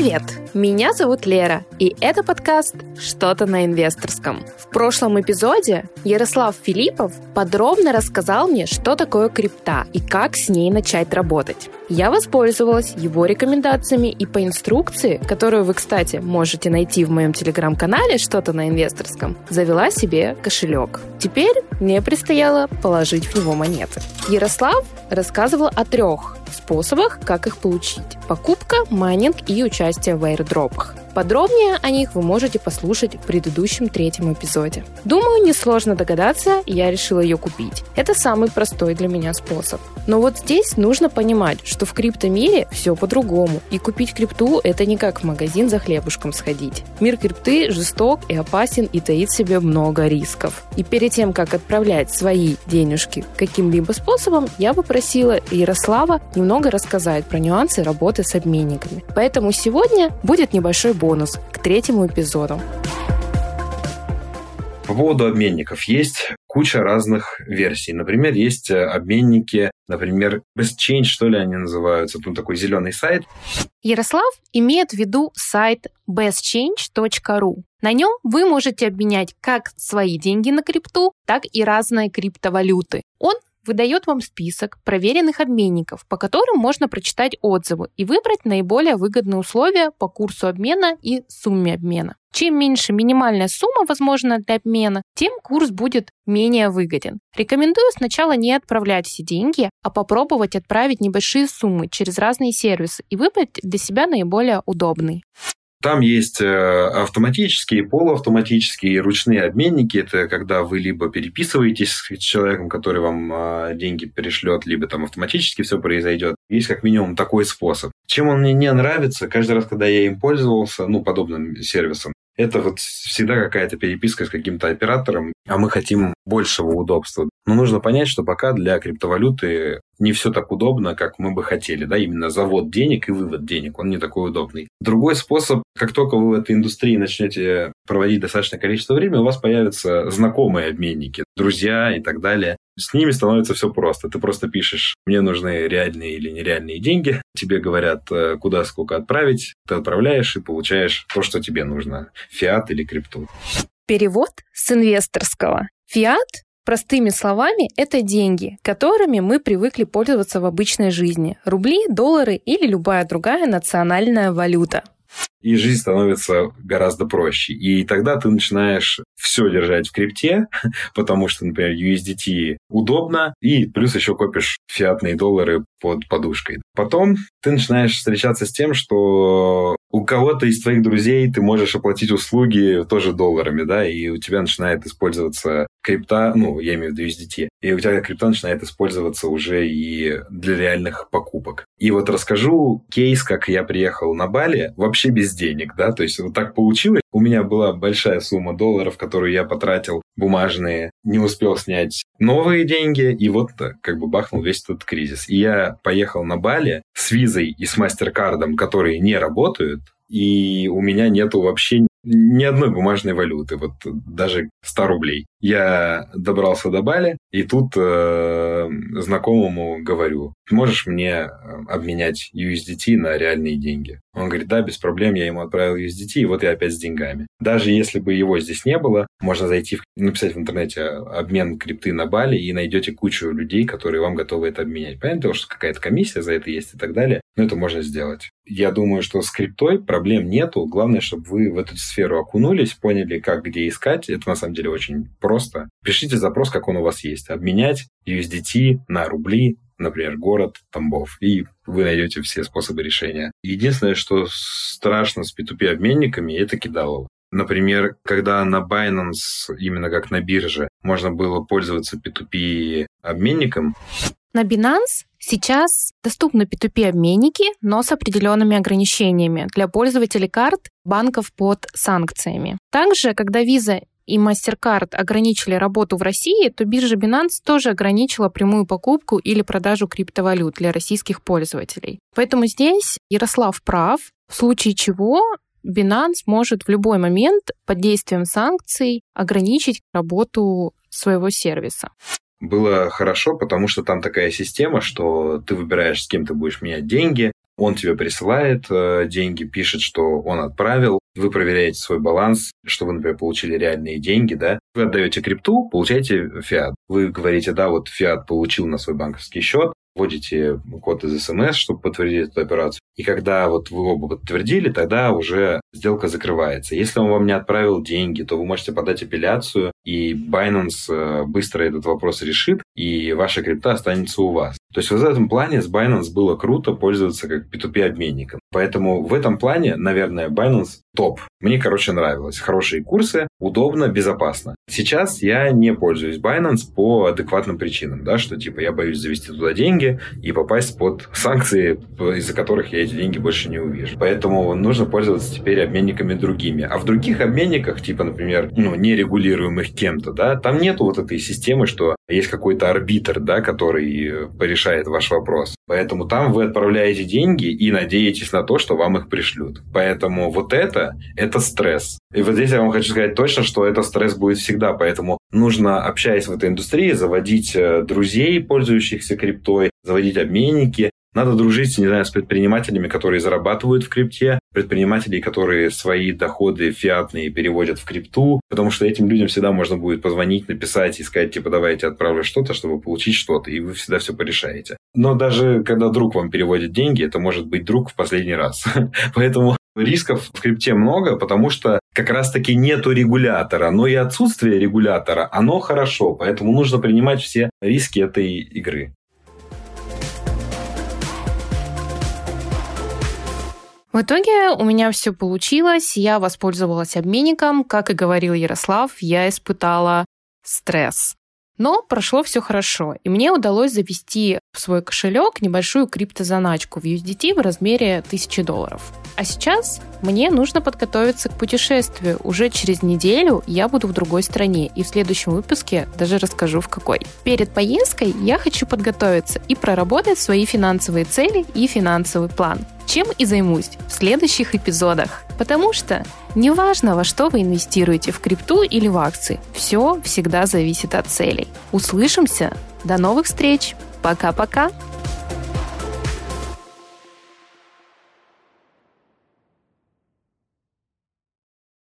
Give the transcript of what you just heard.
Привет! Меня зовут Лера, и это подкаст «Что-то на инвесторском». В прошлом эпизоде Ярослав Филиппов подробно рассказал мне, что такое крипта и как с ней начать работать. Я воспользовалась его рекомендациями и по инструкции, которую вы, кстати, можете найти в моем телеграм-канале «Что-то на инвесторском», завела себе кошелек. Теперь мне предстояло положить в него монеты. Ярослав рассказывал о трех способах, как их получить. Покупка, майнинг и участие в airdropах. Подробнее о них вы можете послушать в предыдущем третьем эпизоде. Думаю, несложно догадаться, я решила ее купить. Это самый простой для меня способ. Но вот здесь нужно понимать, что в криптомире все по-другому. И купить крипту – это не как в магазин за хлебушком сходить. Мир крипты жесток и опасен и таит в себе много рисков. И перед тем, как отправлять свои денежки каким-либо способом, я попросила Ярослава немного рассказать про нюансы работы с обменниками. Поэтому сегодня будет небольшой бонус к третьему эпизоду. По поводу обменников. Есть куча разных версий. Например, есть э, обменники, например, BestChange, что ли они называются. Тут такой зеленый сайт. Ярослав имеет в виду сайт bestchange.ru. На нем вы можете обменять как свои деньги на крипту, так и разные криптовалюты. Он выдает вам список проверенных обменников, по которым можно прочитать отзывы и выбрать наиболее выгодные условия по курсу обмена и сумме обмена. Чем меньше минимальная сумма возможна для обмена, тем курс будет менее выгоден. Рекомендую сначала не отправлять все деньги, а попробовать отправить небольшие суммы через разные сервисы и выбрать для себя наиболее удобный. Там есть э, автоматические, полуавтоматические ручные обменники. Это когда вы либо переписываетесь с человеком, который вам а, деньги перешлет, либо там автоматически все произойдет. Есть как минимум такой способ. Чем он мне не нравится, каждый раз, когда я им пользовался, ну, подобным сервисом, это вот всегда какая-то переписка с каким-то оператором, а мы хотим большего удобства. Но нужно понять, что пока для криптовалюты не все так удобно, как мы бы хотели. Да? Именно завод денег и вывод денег, он не такой удобный. Другой способ, как только вы в этой индустрии начнете проводить достаточное количество времени, у вас появятся знакомые обменники, друзья и так далее. С ними становится все просто. Ты просто пишешь, мне нужны реальные или нереальные деньги. Тебе говорят, э, куда сколько отправить. Ты отправляешь и получаешь то, что тебе нужно. Фиат или крипту. Перевод с инвесторского. Фиат Простыми словами, это деньги, которыми мы привыкли пользоваться в обычной жизни. Рубли, доллары или любая другая национальная валюта и жизнь становится гораздо проще. И тогда ты начинаешь все держать в крипте, потому что, например, USDT удобно, и плюс еще копишь фиатные доллары под подушкой. Потом ты начинаешь встречаться с тем, что у кого-то из твоих друзей ты можешь оплатить услуги тоже долларами, да, и у тебя начинает использоваться крипта, ну, я имею в виду USDT, и у тебя крипта начинает использоваться уже и для реальных покупок. И вот расскажу кейс, как я приехал на Бали вообще без денег, да, то есть вот так получилось. У меня была большая сумма долларов, которую я потратил бумажные, не успел снять новые деньги, и вот как бы бахнул весь этот кризис. И я поехал на Бали с визой и с мастер-кардом, которые не работают, и у меня нету вообще ни одной бумажной валюты, вот даже 100 рублей. Я добрался до Бали, и тут э, знакомому говорю, можешь мне э, обменять USDT на реальные деньги? Он говорит, да, без проблем, я ему отправил USDT, и вот я опять с деньгами. Даже если бы его здесь не было, можно зайти, написать в интернете обмен крипты на Бали, и найдете кучу людей, которые вам готовы это обменять. Понятно, что какая-то комиссия за это есть и так далее, но это можно сделать. Я думаю, что с криптой проблем нету. Главное, чтобы вы в эту сферу окунулись, поняли, как где искать. Это на самом деле очень просто. Пишите запрос, как он у вас есть. Обменять USDT на рубли, например, город Тамбов, и вы найдете все способы решения. Единственное, что страшно с P2P-обменниками, это кидалово. Например, когда на Binance, именно как на бирже, можно было пользоваться P2P-обменником, на Binance сейчас доступны P2P-обменники, но с определенными ограничениями для пользователей карт банков под санкциями. Также, когда Visa и MasterCard ограничили работу в России, то биржа Binance тоже ограничила прямую покупку или продажу криптовалют для российских пользователей. Поэтому здесь Ярослав прав, в случае чего Binance может в любой момент под действием санкций ограничить работу своего сервиса было хорошо, потому что там такая система, что ты выбираешь, с кем ты будешь менять деньги, Он тебе присылает э, деньги, пишет, что он отправил, вы проверяете свой баланс, что вы, например, получили реальные деньги, да, вы отдаете крипту, получаете фиат. Вы говорите, да, вот фиат получил на свой банковский счет, вводите код из СМС, чтобы подтвердить эту операцию. И когда вот вы оба подтвердили, тогда уже сделка закрывается. Если он вам не отправил деньги, то вы можете подать апелляцию, и Binance э, быстро этот вопрос решит, и ваша крипта останется у вас. То есть в этом плане с Binance было круто пользоваться как P2P-обменником. Поэтому в этом плане, наверное, Binance топ. Мне, короче, нравилось. Хорошие курсы, удобно, безопасно. Сейчас я не пользуюсь Binance по адекватным причинам, да, что типа я боюсь завести туда деньги и попасть под санкции, из-за которых я эти деньги больше не увижу. Поэтому нужно пользоваться теперь обменниками другими. А в других обменниках, типа, например, ну, нерегулируемых кем-то, да, там нету вот этой системы, что есть какой-то арбитр, да, который порешает ваш вопрос. Поэтому там вы отправляете деньги и надеетесь на то, что вам их пришлют. Поэтому вот это, это стресс. И вот здесь я вам хочу сказать точно, что это стресс будет всегда. Поэтому нужно, общаясь в этой индустрии, заводить э, друзей, пользующихся криптой, заводить обменники, надо дружить, не знаю, с предпринимателями, которые зарабатывают в крипте, предпринимателей, которые свои доходы фиатные переводят в крипту, потому что этим людям всегда можно будет позвонить, написать и сказать, типа, давайте отправлю что-то, чтобы получить что-то, и вы всегда все порешаете. Но даже когда друг вам переводит деньги, это может быть друг в последний раз. Поэтому рисков в крипте много, потому что как раз-таки нету регулятора, но и отсутствие регулятора, оно хорошо, поэтому нужно принимать все риски этой игры. В итоге у меня все получилось, я воспользовалась обменником, как и говорил Ярослав, я испытала стресс. Но прошло все хорошо, и мне удалось завести в свой кошелек небольшую криптозаначку в USDT в размере 1000 долларов. А сейчас мне нужно подготовиться к путешествию. Уже через неделю я буду в другой стране, и в следующем выпуске даже расскажу в какой. Перед поездкой я хочу подготовиться и проработать свои финансовые цели и финансовый план чем и займусь в следующих эпизодах. Потому что неважно, во что вы инвестируете, в крипту или в акции, все всегда зависит от целей. Услышимся! До новых встреч! Пока-пока!